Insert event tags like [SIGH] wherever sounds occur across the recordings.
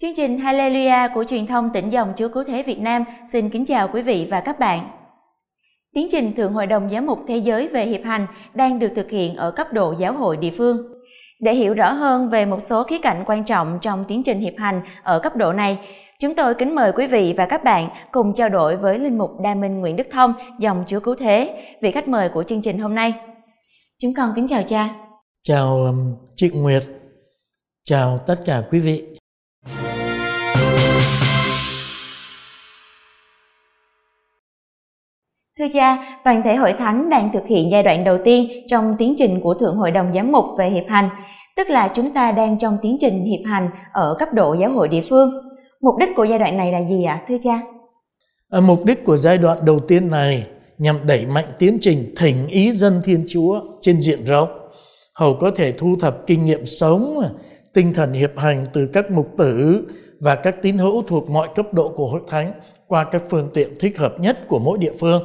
Chương trình Hallelujah của truyền thông tỉnh dòng Chúa Cứu Thế Việt Nam xin kính chào quý vị và các bạn. Tiến trình Thượng Hội đồng Giám mục Thế giới về hiệp hành đang được thực hiện ở cấp độ giáo hội địa phương. Để hiểu rõ hơn về một số khía cạnh quan trọng trong tiến trình hiệp hành ở cấp độ này, chúng tôi kính mời quý vị và các bạn cùng trao đổi với Linh mục Đa Minh Nguyễn Đức Thông, dòng Chúa Cứu Thế, vị khách mời của chương trình hôm nay. Chúng con kính chào cha. Chào um, chị Nguyệt. Chào tất cả quý vị. Thưa cha, toàn thể hội thánh đang thực hiện giai đoạn đầu tiên trong tiến trình của Thượng Hội đồng Giám mục về hiệp hành, tức là chúng ta đang trong tiến trình hiệp hành ở cấp độ giáo hội địa phương. Mục đích của giai đoạn này là gì ạ, thưa cha? À, mục đích của giai đoạn đầu tiên này nhằm đẩy mạnh tiến trình thỉnh ý dân Thiên Chúa trên diện rộng, hầu có thể thu thập kinh nghiệm sống, tinh thần hiệp hành từ các mục tử và các tín hữu thuộc mọi cấp độ của hội thánh qua các phương tiện thích hợp nhất của mỗi địa phương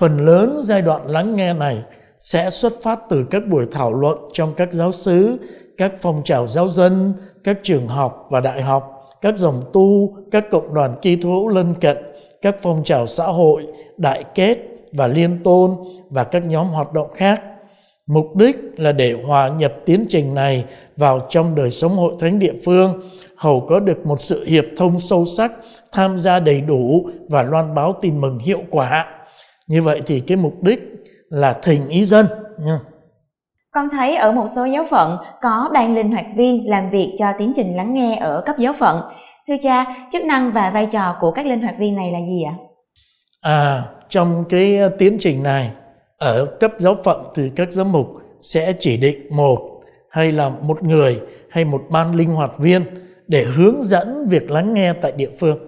Phần lớn giai đoạn lắng nghe này sẽ xuất phát từ các buổi thảo luận trong các giáo sứ, các phong trào giáo dân, các trường học và đại học, các dòng tu, các cộng đoàn kỳ hữu lân cận, các phong trào xã hội, đại kết và liên tôn và các nhóm hoạt động khác. Mục đích là để hòa nhập tiến trình này vào trong đời sống hội thánh địa phương, hầu có được một sự hiệp thông sâu sắc, tham gia đầy đủ và loan báo tin mừng hiệu quả như vậy thì cái mục đích là thỉnh ý dân nha. Con thấy ở một số giáo phận có ban linh hoạt viên làm việc cho tiến trình lắng nghe ở cấp giáo phận. Thưa cha, chức năng và vai trò của các linh hoạt viên này là gì ạ? À, trong cái tiến trình này ở cấp giáo phận thì các giám mục sẽ chỉ định một hay là một người hay một ban linh hoạt viên để hướng dẫn việc lắng nghe tại địa phương.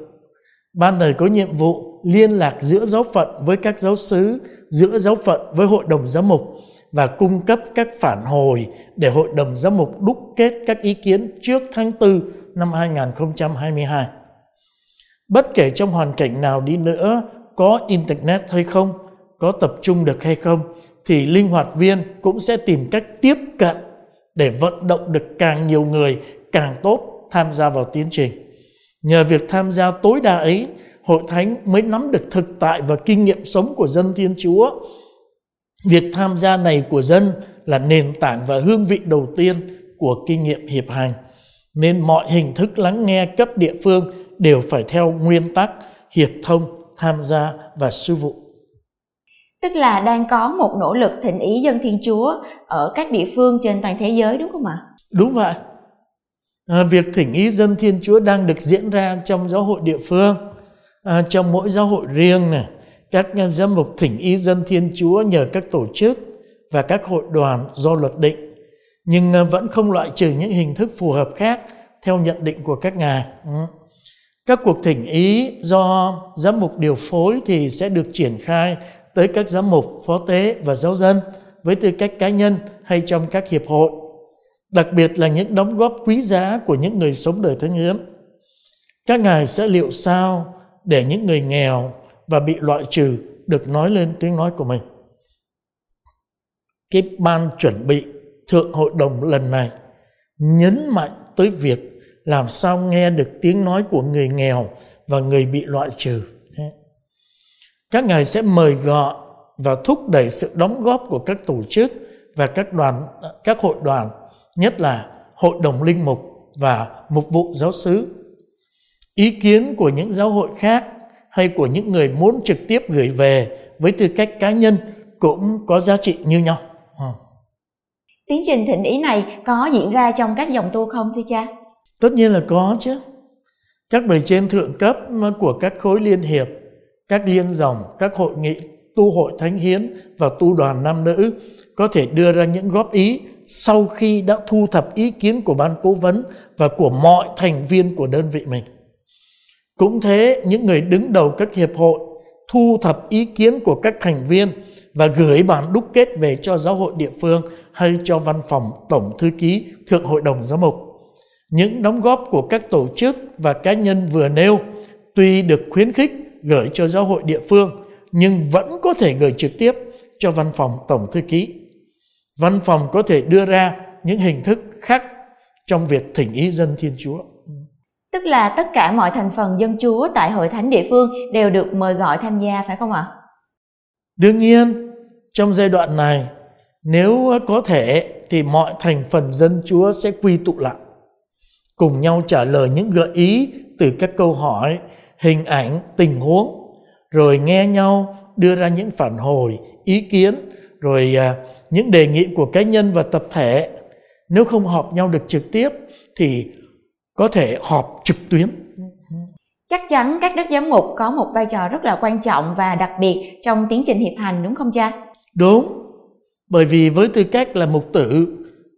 Ban này có nhiệm vụ liên lạc giữa giáo phận với các giáo sứ, giữa giáo phận với hội đồng giám mục và cung cấp các phản hồi để hội đồng giám mục đúc kết các ý kiến trước tháng 4 năm 2022. Bất kể trong hoàn cảnh nào đi nữa, có internet hay không, có tập trung được hay không, thì linh hoạt viên cũng sẽ tìm cách tiếp cận để vận động được càng nhiều người càng tốt tham gia vào tiến trình. Nhờ việc tham gia tối đa ấy, hội thánh mới nắm được thực tại và kinh nghiệm sống của dân Thiên Chúa. Việc tham gia này của dân là nền tảng và hương vị đầu tiên của kinh nghiệm hiệp hành. Nên mọi hình thức lắng nghe cấp địa phương đều phải theo nguyên tắc hiệp thông, tham gia và sư vụ. Tức là đang có một nỗ lực thịnh ý dân Thiên Chúa ở các địa phương trên toàn thế giới đúng không ạ? Đúng vậy. À, việc thỉnh ý dân Thiên Chúa đang được diễn ra trong giáo hội địa phương à, trong mỗi giáo hội riêng này các giám mục thỉnh ý dân thiên chúa nhờ các tổ chức và các hội đoàn do luật định. Nhưng à, vẫn không loại trừ những hình thức phù hợp khác theo nhận định của các ngài. Ừ. Các cuộc thỉnh ý do giám mục điều phối thì sẽ được triển khai tới các giám mục phó tế và giáo dân với tư cách cá nhân hay trong các hiệp hội. Đặc biệt là những đóng góp quý giá của những người sống đời thánh hiến. Các ngài sẽ liệu sao để những người nghèo và bị loại trừ được nói lên tiếng nói của mình. Cái ban chuẩn bị thượng hội đồng lần này nhấn mạnh tới việc làm sao nghe được tiếng nói của người nghèo và người bị loại trừ. Các ngài sẽ mời gọi và thúc đẩy sự đóng góp của các tổ chức và các đoàn các hội đoàn, nhất là hội đồng linh mục và mục vụ giáo xứ ý kiến của những giáo hội khác hay của những người muốn trực tiếp gửi về với tư cách cá nhân cũng có giá trị như nhau. À. Tiến trình thịnh ý này có diễn ra trong các dòng tu không thưa cha? Tất nhiên là có chứ. Các bề trên thượng cấp của các khối liên hiệp, các liên dòng, các hội nghị tu hội thánh hiến và tu đoàn nam nữ có thể đưa ra những góp ý sau khi đã thu thập ý kiến của ban cố vấn và của mọi thành viên của đơn vị mình. Cũng thế, những người đứng đầu các hiệp hội thu thập ý kiến của các thành viên và gửi bản đúc kết về cho giáo hội địa phương hay cho văn phòng tổng thư ký thượng hội đồng giám mục. Những đóng góp của các tổ chức và cá nhân vừa nêu tuy được khuyến khích gửi cho giáo hội địa phương nhưng vẫn có thể gửi trực tiếp cho văn phòng tổng thư ký. Văn phòng có thể đưa ra những hình thức khác trong việc thỉnh ý dân Thiên Chúa. Tức là tất cả mọi thành phần dân chúa tại hội thánh địa phương đều được mời gọi tham gia phải không ạ? Đương nhiên, trong giai đoạn này, nếu có thể thì mọi thành phần dân chúa sẽ quy tụ lại, cùng nhau trả lời những gợi ý từ các câu hỏi, hình ảnh, tình huống, rồi nghe nhau đưa ra những phản hồi, ý kiến, rồi à, những đề nghị của cá nhân và tập thể. Nếu không họp nhau được trực tiếp thì có thể họp trực tuyến. Chắc chắn các đức giám mục có một vai trò rất là quan trọng và đặc biệt trong tiến trình hiệp hành đúng không cha? Đúng. Bởi vì với tư cách là mục tử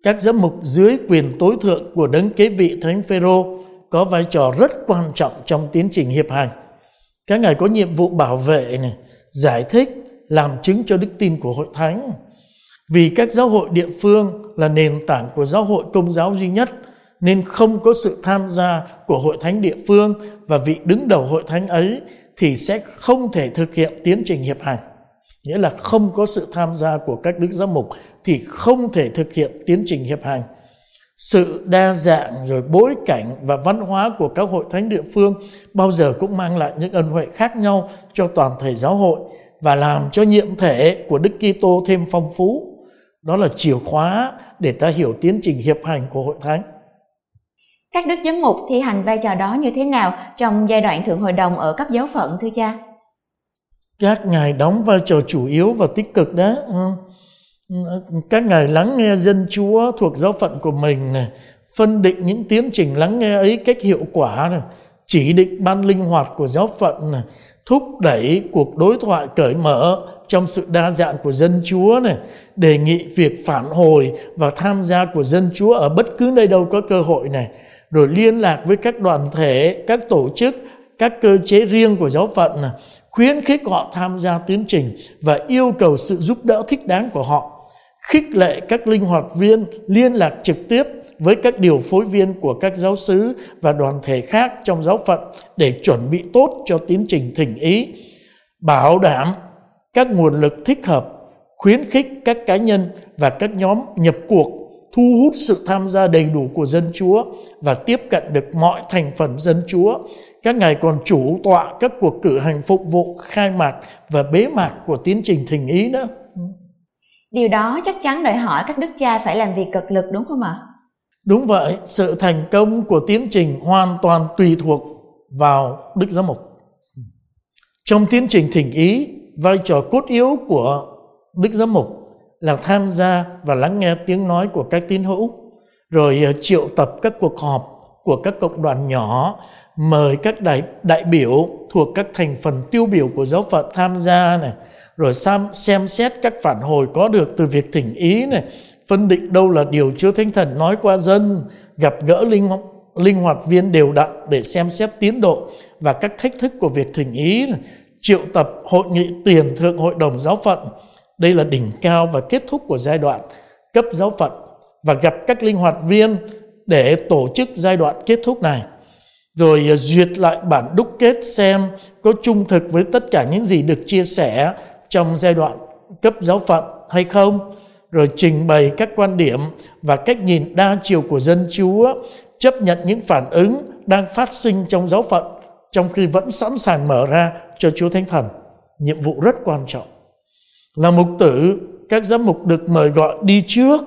các giám mục dưới quyền tối thượng của đấng kế vị thánh phêrô có vai trò rất quan trọng trong tiến trình hiệp hành. Các ngài có nhiệm vụ bảo vệ này giải thích làm chứng cho đức tin của hội thánh. Vì các giáo hội địa phương là nền tảng của giáo hội công giáo duy nhất nên không có sự tham gia của hội thánh địa phương và vị đứng đầu hội thánh ấy thì sẽ không thể thực hiện tiến trình hiệp hành. Nghĩa là không có sự tham gia của các đức giám mục thì không thể thực hiện tiến trình hiệp hành. Sự đa dạng rồi bối cảnh và văn hóa của các hội thánh địa phương bao giờ cũng mang lại những ân huệ khác nhau cho toàn thể giáo hội và làm cho nhiệm thể của Đức Kitô thêm phong phú. Đó là chìa khóa để ta hiểu tiến trình hiệp hành của hội thánh. Các đức giám mục thi hành vai trò đó như thế nào trong giai đoạn thượng hội đồng ở cấp giáo phận thưa cha? Các ngài đóng vai trò chủ yếu và tích cực đó. Ừ. Ừ, các ngài lắng nghe dân chúa thuộc giáo phận của mình này, phân định những tiến trình lắng nghe ấy cách hiệu quả này, chỉ định ban linh hoạt của giáo phận này, thúc đẩy cuộc đối thoại cởi mở trong sự đa dạng của dân chúa này đề nghị việc phản hồi và tham gia của dân chúa ở bất cứ nơi đâu có cơ hội này rồi liên lạc với các đoàn thể, các tổ chức, các cơ chế riêng của giáo phận này, khuyến khích họ tham gia tiến trình và yêu cầu sự giúp đỡ thích đáng của họ, khích lệ các linh hoạt viên liên lạc trực tiếp với các điều phối viên của các giáo sứ và đoàn thể khác trong giáo phận để chuẩn bị tốt cho tiến trình thỉnh ý, bảo đảm các nguồn lực thích hợp, khuyến khích các cá nhân và các nhóm nhập cuộc thu hút sự tham gia đầy đủ của dân Chúa và tiếp cận được mọi thành phần dân Chúa. Các ngài còn chủ tọa các cuộc cử hành phục vụ khai mạc và bế mạc của tiến trình thỉnh ý nữa. Điều đó chắc chắn đòi hỏi các đức cha phải làm việc cực lực đúng không ạ? Đúng vậy, sự thành công của tiến trình hoàn toàn tùy thuộc vào Đức Giám Mục. Trong tiến trình thỉnh ý, vai trò cốt yếu của Đức Giám Mục là tham gia và lắng nghe tiếng nói của các tín hữu, rồi ờ, triệu tập các cuộc họp của các cộng đoàn nhỏ, mời các đại đại biểu thuộc các thành phần tiêu biểu của giáo phận tham gia này, rồi xem, xem xét các phản hồi có được từ việc thỉnh ý này, phân định đâu là điều Chúa Thánh Thần nói qua dân, gặp gỡ linh linh hoạt viên đều đặn để xem xét tiến độ và các thách thức của việc thỉnh ý, này, triệu tập hội nghị tiền thượng hội đồng giáo phận đây là đỉnh cao và kết thúc của giai đoạn cấp giáo phận và gặp các linh hoạt viên để tổ chức giai đoạn kết thúc này. Rồi à, duyệt lại bản đúc kết xem có trung thực với tất cả những gì được chia sẻ trong giai đoạn cấp giáo phận hay không. Rồi trình bày các quan điểm và cách nhìn đa chiều của dân Chúa, chấp nhận những phản ứng đang phát sinh trong giáo phận trong khi vẫn sẵn sàng mở ra cho Chúa Thánh Thần. Nhiệm vụ rất quan trọng là mục tử các giám mục được mời gọi đi trước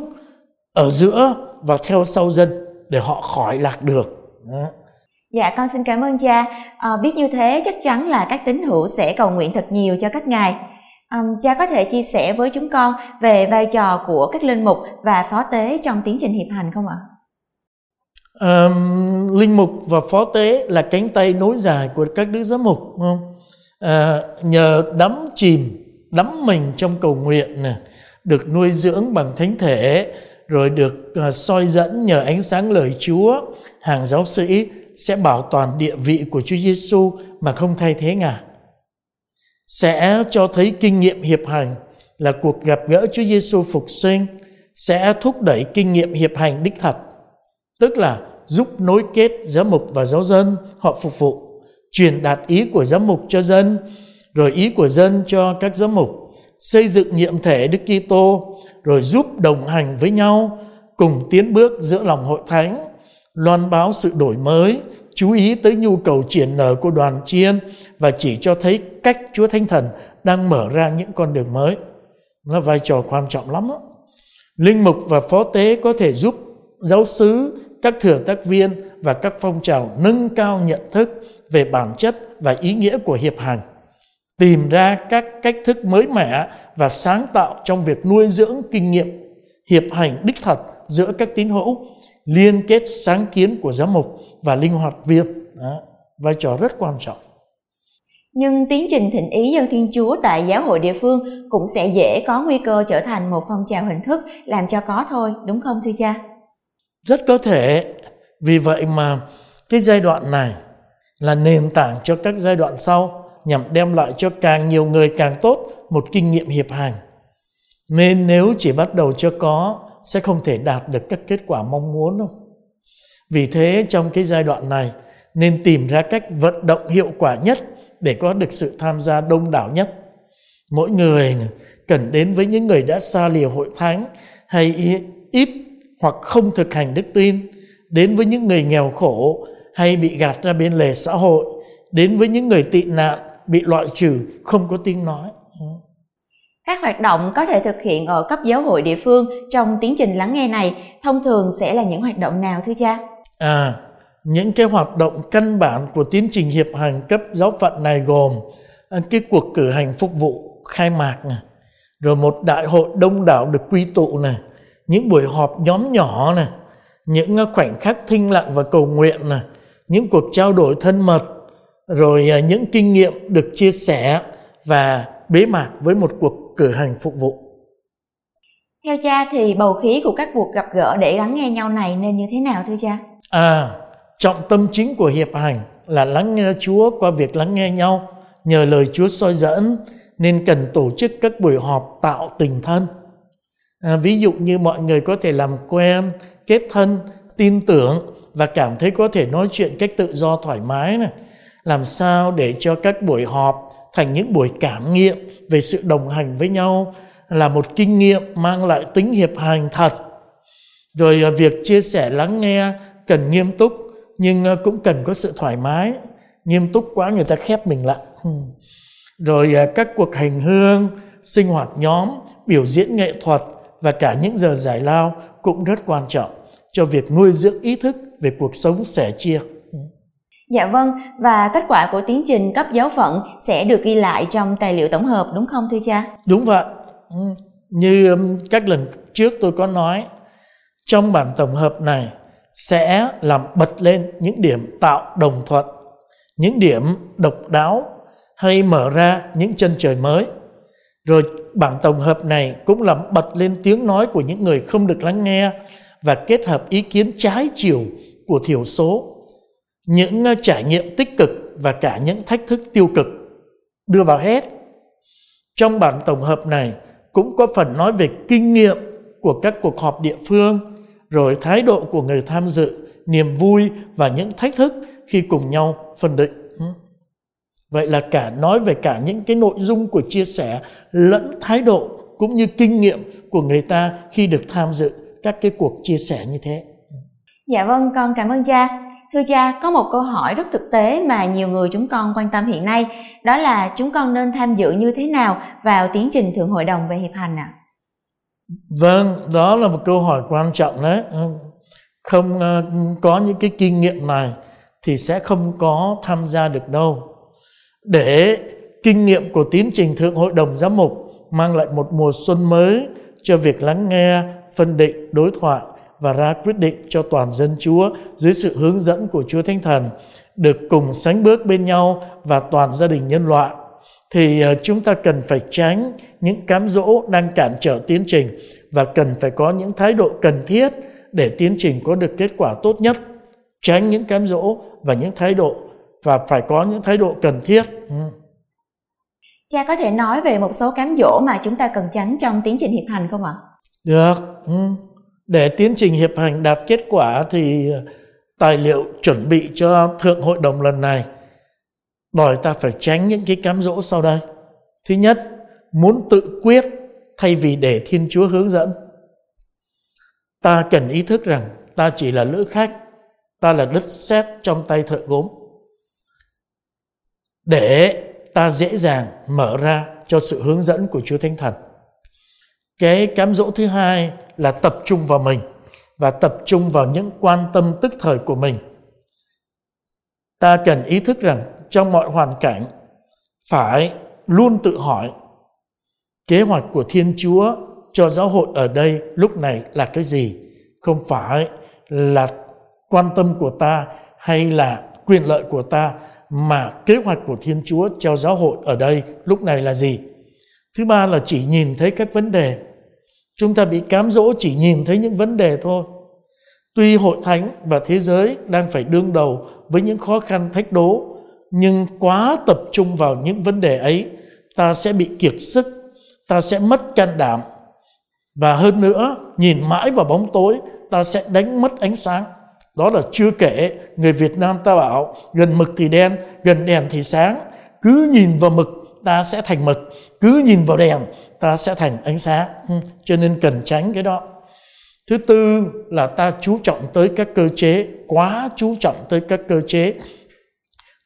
ở giữa và theo sau dân để họ khỏi lạc đường Đó. Dạ con xin cảm ơn cha. À, biết như thế chắc chắn là các tín hữu sẽ cầu nguyện thật nhiều cho các ngài. À, cha có thể chia sẻ với chúng con về vai trò của các linh mục và phó tế trong tiến trình hiệp hành không ạ? À, linh mục và phó tế là cánh tay nối dài của các đức giám mục không? À, nhờ đắm chìm đắm mình trong cầu nguyện này, được nuôi dưỡng bằng thánh thể rồi được uh, soi dẫn nhờ ánh sáng lời Chúa, hàng giáo sĩ sẽ bảo toàn địa vị của Chúa Giêsu mà không thay thế ngài. Sẽ cho thấy kinh nghiệm hiệp hành là cuộc gặp gỡ Chúa Giêsu phục sinh sẽ thúc đẩy kinh nghiệm hiệp hành đích thật, tức là giúp nối kết giám mục và giáo dân họ phục vụ, truyền đạt ý của giám mục cho dân rồi ý của dân cho các giám mục, xây dựng nhiệm thể Đức Kitô, rồi giúp đồng hành với nhau cùng tiến bước giữa lòng hội thánh, loan báo sự đổi mới, chú ý tới nhu cầu triển nở của đoàn chiên và chỉ cho thấy cách Chúa Thánh Thần đang mở ra những con đường mới. Nó vai trò quan trọng lắm đó. Linh mục và phó tế có thể giúp giáo sứ, các thừa tác viên và các phong trào nâng cao nhận thức về bản chất và ý nghĩa của hiệp hành tìm ra các cách thức mới mẻ và sáng tạo trong việc nuôi dưỡng kinh nghiệm hiệp hành đích thật giữa các tín hữu liên kết sáng kiến của giám mục và linh hoạt viên đó, vai trò rất quan trọng. Nhưng tiến trình thịnh ý dân Thiên Chúa tại giáo hội địa phương cũng sẽ dễ có nguy cơ trở thành một phong trào hình thức làm cho có thôi, đúng không thưa cha? Rất có thể, vì vậy mà cái giai đoạn này là nền tảng cho các giai đoạn sau nhằm đem lại cho càng nhiều người càng tốt một kinh nghiệm hiệp hành. Nên nếu chỉ bắt đầu cho có sẽ không thể đạt được các kết quả mong muốn đâu. Vì thế trong cái giai đoạn này nên tìm ra cách vận động hiệu quả nhất để có được sự tham gia đông đảo nhất. Mỗi người cần đến với những người đã xa lìa hội thánh hay ít hoặc không thực hành đức tin, đến với những người nghèo khổ hay bị gạt ra bên lề xã hội, đến với những người tị nạn bị loại trừ không có tiếng nói. Các hoạt động có thể thực hiện ở cấp giáo hội địa phương trong tiến trình lắng nghe này thông thường sẽ là những hoạt động nào thưa cha? À, những cái hoạt động căn bản của tiến trình hiệp hành cấp giáo phận này gồm à, cái cuộc cử hành phục vụ khai mạc này, rồi một đại hội đông đảo được quy tụ này, những buổi họp nhóm nhỏ này, những khoảnh khắc thinh lặng và cầu nguyện này, những cuộc trao đổi thân mật, rồi à, những kinh nghiệm được chia sẻ và bế mạc với một cuộc cử hành phục vụ. Theo cha thì bầu khí của các cuộc gặp gỡ để lắng nghe nhau này nên như thế nào thưa cha? À, trọng tâm chính của hiệp hành là lắng nghe Chúa qua việc lắng nghe nhau, nhờ lời Chúa soi dẫn nên cần tổ chức các buổi họp tạo tình thân. À, ví dụ như mọi người có thể làm quen, kết thân, tin tưởng và cảm thấy có thể nói chuyện cách tự do thoải mái này. Làm sao để cho các buổi họp thành những buổi cảm nghiệm về sự đồng hành với nhau là một kinh nghiệm mang lại tính hiệp hành thật. Rồi à, việc chia sẻ lắng nghe cần nghiêm túc nhưng à, cũng cần có sự thoải mái. Nghiêm túc quá người ta khép mình lại. Rồi à, các cuộc hành hương, sinh hoạt nhóm, biểu diễn nghệ thuật và cả những giờ giải lao cũng rất quan trọng cho việc nuôi dưỡng ý thức về cuộc sống sẻ chia. Dạ vâng, và kết quả của tiến trình cấp giáo phận sẽ được ghi lại trong tài liệu tổng hợp đúng không thưa cha? Đúng vậy. Ừ. Như um, các lần trước tôi có nói, trong bản tổng hợp này sẽ làm bật lên những điểm tạo đồng thuận, những điểm độc đáo hay mở ra những chân trời mới. Rồi bản tổng hợp này cũng làm bật lên tiếng nói của những người không được lắng nghe và kết hợp ý kiến trái chiều của thiểu số những ờ, trải nghiệm tích cực và cả những thách thức tiêu cực đưa vào hết. Trong bản tổng hợp này cũng có phần nói về kinh nghiệm của các cuộc họp địa phương, rồi thái độ của người tham dự, niềm vui và những thách thức khi cùng nhau phân định. Vậy là cả nói về cả những cái nội dung của chia sẻ lẫn thái độ cũng như kinh nghiệm của người ta khi được tham dự các cái cuộc chia sẻ như thế. Dạ vâng, con cảm ơn cha. Thưa cha, có một câu hỏi rất thực tế mà nhiều người chúng con quan tâm hiện nay, đó là chúng con nên tham dự như thế nào vào tiến trình Thượng Hội đồng về hiệp hành ạ? À? Vâng, đó là một câu hỏi quan trọng đấy. Không ờ, có những cái kinh nghiệm này thì sẽ không có tham gia được đâu. Để kinh nghiệm của tiến trình Thượng Hội đồng Giám mục mang lại một mùa xuân mới cho việc lắng nghe, phân định, đối thoại và ra quyết định cho toàn dân Chúa dưới sự hướng dẫn của Chúa Thánh Thần được cùng sánh bước bên nhau và toàn gia đình nhân loại. Thì ờ, chúng ta cần phải tránh những cám dỗ đang cản trở tiến trình và cần phải có những thái độ cần thiết để tiến trình có được kết quả tốt nhất. Tránh những cám dỗ và những thái độ và phải có những thái độ cần thiết. Ừ. cha có thể nói về một số cám dỗ mà chúng ta cần tránh trong tiến trình hiệp hành không ạ? Được. Ừ để tiến trình hiệp hành đạt kết quả thì ờ, tài liệu chuẩn bị cho thượng hội đồng lần này. Đòi ta phải tránh những cái cám dỗ sau đây. Thứ nhất, muốn tự quyết thay vì để thiên chúa hướng dẫn. Ta cần ý thức rằng ta chỉ là lữ khách, ta là đất sét trong tay thợ gốm. Để ta dễ dàng mở ra cho sự hướng dẫn của Chúa Thánh Thần. Cái cám dỗ thứ hai là tập trung vào mình và tập trung vào những quan tâm tức thời của mình. Ta cần ý thức rằng trong mọi hoàn cảnh, phải luôn tự hỏi, kế hoạch của Thiên Chúa cho giáo hội ở đây lúc này là cái gì? Không phải là quan tâm của ta hay là quyền lợi của ta, mà kế hoạch của Thiên Chúa cho giáo hội ở đây lúc này là gì? Thứ ba là chỉ nhìn thấy các vấn đề. Chúng ta bị cám dỗ chỉ nhìn thấy những vấn đề thôi. Tuy hội thánh và thế giới đang phải đương đầu với những khó khăn thách đố, nhưng quá tập trung vào những vấn đề ấy, ta sẽ bị kiệt sức, ta sẽ mất can đảm. Và hơn nữa, nhìn mãi vào bóng tối, ta sẽ đánh mất ánh sáng. Đó là chưa kể, người Việt Nam ta bảo gần mực thì đen, gần đèn thì sáng. Cứ nhìn vào mực ta sẽ thành mực, cứ nhìn vào đèn ta sẽ thành ánh sáng. Ừ, cho nên cần tránh cái đó. Thứ tư là ta chú trọng tới các cơ chế, quá chú trọng tới các cơ chế.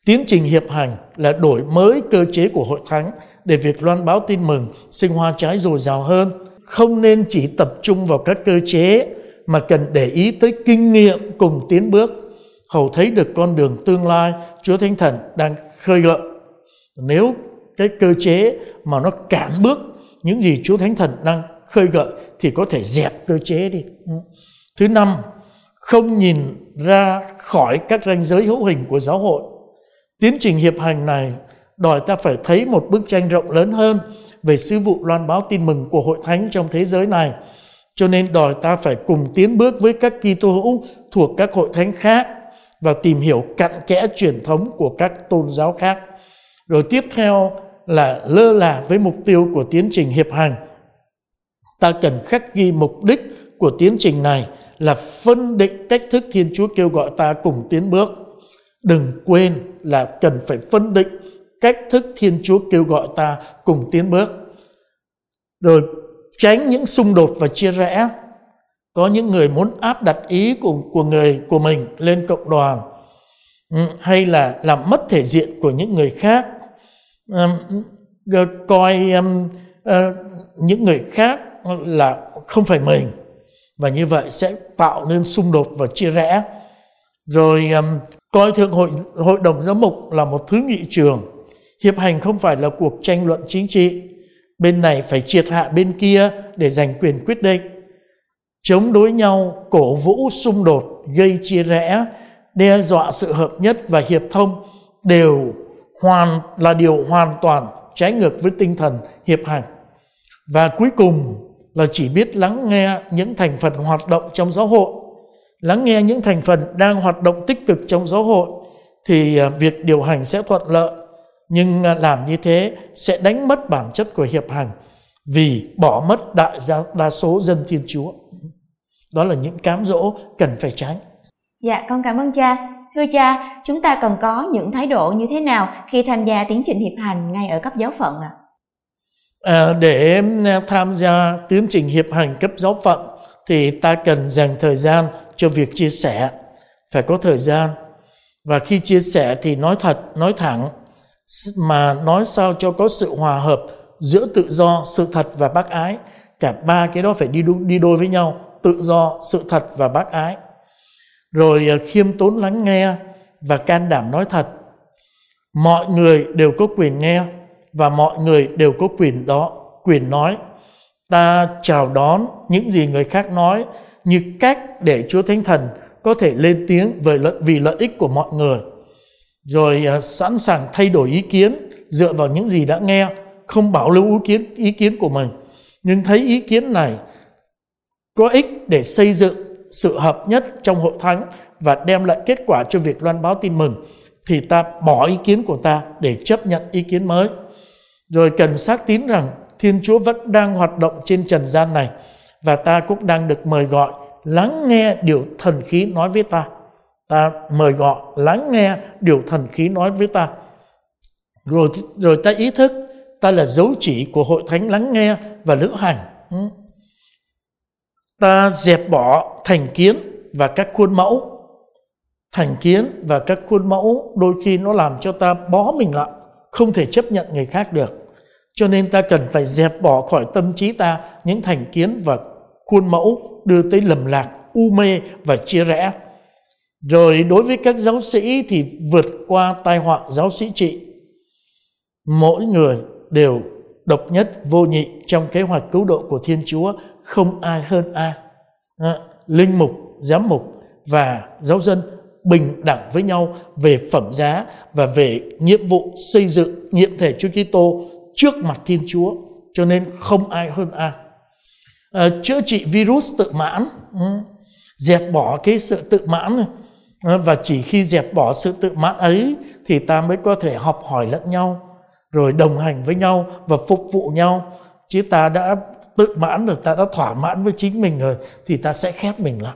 Tiến trình hiệp hành là đổi mới cơ chế của hội thánh để việc loan báo tin mừng, sinh hoa trái dồi dào hơn. Không nên chỉ tập trung vào các cơ chế mà cần để ý tới kinh nghiệm cùng tiến bước hầu thấy được con đường tương lai Chúa Thánh Thần đang khơi gợi. Nếu cái cơ chế mà nó cản bước những gì Chúa Thánh Thần đang khơi gợi thì có thể dẹp cơ chế đi. Ừ. Thứ năm, không nhìn ra khỏi các ranh giới hữu hình của giáo hội. Tiến trình hiệp hành này đòi ta phải thấy một bức tranh rộng lớn hơn về sứ vụ loan báo tin mừng của hội thánh trong thế giới này cho nên đòi ta phải cùng tiến bước với các Kitô hữu thuộc các hội thánh khác và tìm hiểu cặn kẽ truyền thống của các tôn giáo khác. Rồi tiếp theo là lơ là với mục tiêu của tiến trình hiệp hành. Ta cần khắc ghi mục đích của tiến trình này là phân định cách thức Thiên Chúa kêu gọi ta cùng tiến bước. Đừng quên là cần phải phân định cách thức Thiên Chúa kêu gọi ta cùng tiến bước. Rồi tránh những xung đột và chia rẽ có những người muốn áp đặt ý của của người, của mình lên cộng đoàn ừ, hay là làm mất thể diện của những người khác coi um, uh, những người khác là không phải mình. Và như vậy sẽ tạo nên xung đột và chia rẽ. Rồi um, coi thượng hội hội đồng giám mục là một thứ nghị trường. Hiệp hành không phải là cuộc tranh luận chính trị. Bên này phải triệt hạ bên kia để giành quyền quyết định. Chống đối nhau cổ vũ xung đột gây chia rẽ đe dọa sự hợp nhất và hiệp thông đều hoàn là điều hoàn toàn trái ngược với tinh thần hiệp hành và cuối cùng là chỉ biết lắng nghe những thành phần hoạt động trong giáo hội lắng nghe những thành phần đang hoạt động tích cực trong giáo hội thì à, việc điều hành sẽ thuận lợi nhưng à, làm như thế sẽ đánh mất bản chất của hiệp hành vì bỏ mất đại gia, đa số dân Thiên Chúa. Đó là những cám dỗ cần phải tránh. Dạ, con cảm ơn cha. Thưa cha, chúng ta cần có những thái độ như thế nào khi tham gia tiến trình hiệp hành ngay ở cấp giáo phận ạ? À? À, để tham gia tiến trình hiệp hành cấp giáo phận thì ta cần dành thời gian cho việc chia sẻ, phải có thời gian. Và khi chia sẻ thì nói thật, nói thẳng, mà nói sao cho có sự hòa hợp giữa tự do, sự thật và bác ái. Cả ba cái đó phải đi đôi, đi đôi với nhau, tự do, sự thật và bác ái. Rồi à, khiêm tốn lắng nghe và can đảm nói thật. Mọi người đều có quyền nghe và mọi người đều có quyền đó, quyền nói. Ta chào đón những gì người khác nói như cách để Chúa Thánh Thần có thể lên tiếng về lợi, vì lợi ích của mọi người rồi à, sẵn sàng thay đổi ý kiến dựa vào những gì đã nghe không bảo lưu ý kiến ý kiến của mình nhưng thấy ý kiến này có ích để xây dựng sự hợp nhất trong hội thánh và đem lại kết quả cho việc loan báo tin mừng, thì ta bỏ ý kiến của ta để chấp nhận ý kiến mới. Rồi cần xác tín rằng thiên chúa vẫn đang hoạt động trên trần gian này và ta cũng đang được mời gọi lắng nghe điều thần khí nói với ta. Ta mời gọi lắng nghe điều thần khí nói với ta. Rồi rồi ta ý thức ta là dấu chỉ của hội thánh lắng nghe và lữ hành. Ừ ta dẹp bỏ thành kiến và các khuôn mẫu. Thành kiến và các khuôn mẫu đôi khi nó làm cho ta bó mình lại, không thể chấp nhận người khác được. Cho nên ta cần phải dẹp bỏ khỏi tâm trí ta những thành kiến và khuôn mẫu đưa tới lầm lạc, u mê và chia rẽ. Rồi đối với các giáo sĩ thì vượt qua tai họa giáo sĩ trị. Mỗi người đều độc nhất vô nhị trong kế hoạch cứu độ của thiên chúa không ai hơn ai. À, linh mục giám mục và giáo dân bình đẳng với nhau về phẩm giá và về nhiệm vụ xây dựng nhiệm thể Chúa Kitô trước mặt Thiên Chúa cho nên không ai hơn ai. À, chữa trị virus tự mãn ừ, dẹp bỏ cái sự tự mãn này và chỉ khi dẹp bỏ sự tự mãn ấy thì ta mới có thể học hỏi lẫn nhau rồi đồng hành với nhau và phục vụ nhau. Chứ ta đã tự mãn rồi, ta đã thỏa mãn với chính mình rồi, thì ta sẽ khép mình lại.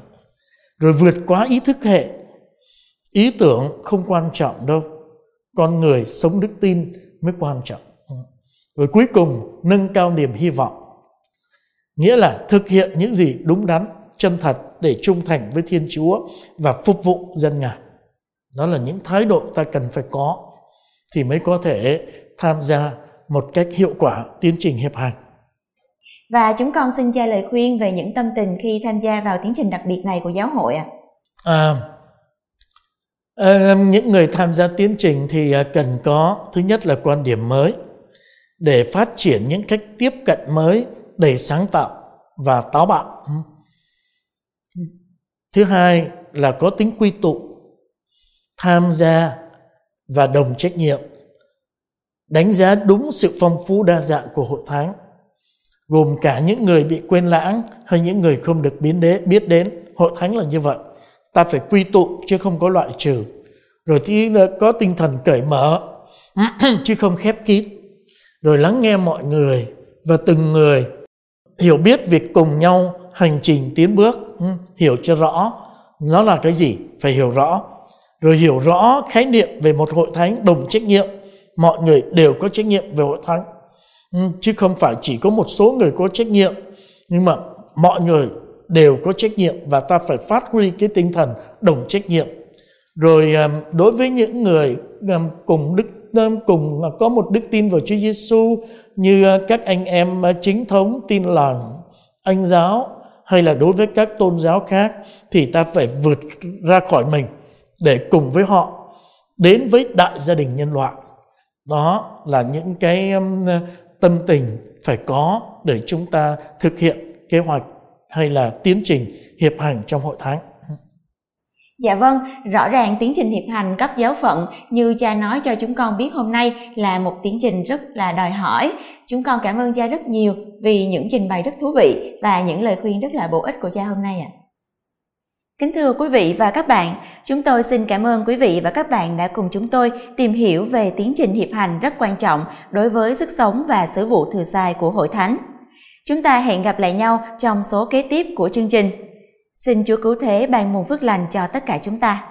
Rồi vượt quá ý thức hệ. Ý tưởng không quan trọng đâu. Con người sống đức tin mới quan trọng. Rồi cuối cùng, nâng cao niềm hy vọng. Nghĩa là thực hiện những gì đúng đắn, chân thật để trung thành với thiên chúa và phục vụ dân ngài. Đó là những thái độ ta cần phải có, thì mới có thể tham gia một cách hiệu quả tiến trình hiệp hành và chúng con xin cha lời khuyên về những tâm tình khi tham gia vào tiến trình đặc biệt này của giáo hội ạ. À. À, những người tham gia tiến trình thì à, cần có thứ nhất là quan điểm mới để phát triển những cách tiếp cận mới đầy sáng tạo và táo bạo. Thứ hai là có tính quy tụ, tham gia và đồng trách nhiệm, đánh giá đúng sự phong phú đa dạng của hội thánh gồm cả những người bị quên lãng hay những người không được biến đế biết đến. Hội thánh là như vậy. Ta phải quy tụ chứ không có loại trừ. Rồi thì có tinh thần cởi mở, [CLEARS THROAT] chứ không khép kín. Rồi lắng nghe mọi người và từng người hiểu biết việc cùng nhau hành trình tiến bước. Ừ, hiểu cho rõ. Nó là cái gì? Phải hiểu rõ. Rồi hiểu rõ khái niệm về một hội thánh đồng trách nhiệm. Mọi người đều có trách nhiệm về hội thánh. Ừ, chứ không phải chỉ có một số người có trách nhiệm, nhưng mà mọi người đều có trách nhiệm và ta phải phát huy cái tinh thần đồng trách nhiệm. Rồi ờ, đối với những người ờ, cùng đức ờ, cùng có một đức tin vào Chúa Giêsu như các anh em chính thống, tin lành, anh giáo, hay là đối với các tôn giáo khác, thì ta phải vượt ra khỏi mình để cùng với họ đến với đại gia đình nhân loại. Đó là những cái tâm tình phải có để chúng ta thực hiện kế hoạch hay là tiến trình hiệp hành trong hội thánh. Dạ vâng, rõ ràng tiến trình hiệp hành cấp giáo phận như cha nói cho chúng con biết hôm nay là một tiến trình rất là đòi hỏi. Chúng con cảm ơn cha rất nhiều vì những trình bày rất thú vị và những lời khuyên rất là bổ ích của cha hôm nay ạ. À. Kính thưa quý vị và các bạn, chúng tôi xin cảm ơn quý vị và các bạn đã cùng chúng tôi tìm hiểu về tiến trình hiệp hành rất quan trọng đối với sức sống và sứ vụ thừa sai của Hội Thánh. Chúng ta hẹn gặp lại nhau trong số kế tiếp của chương trình. Xin Chúa Cứu Thế ban nguồn phước lành cho tất cả chúng ta.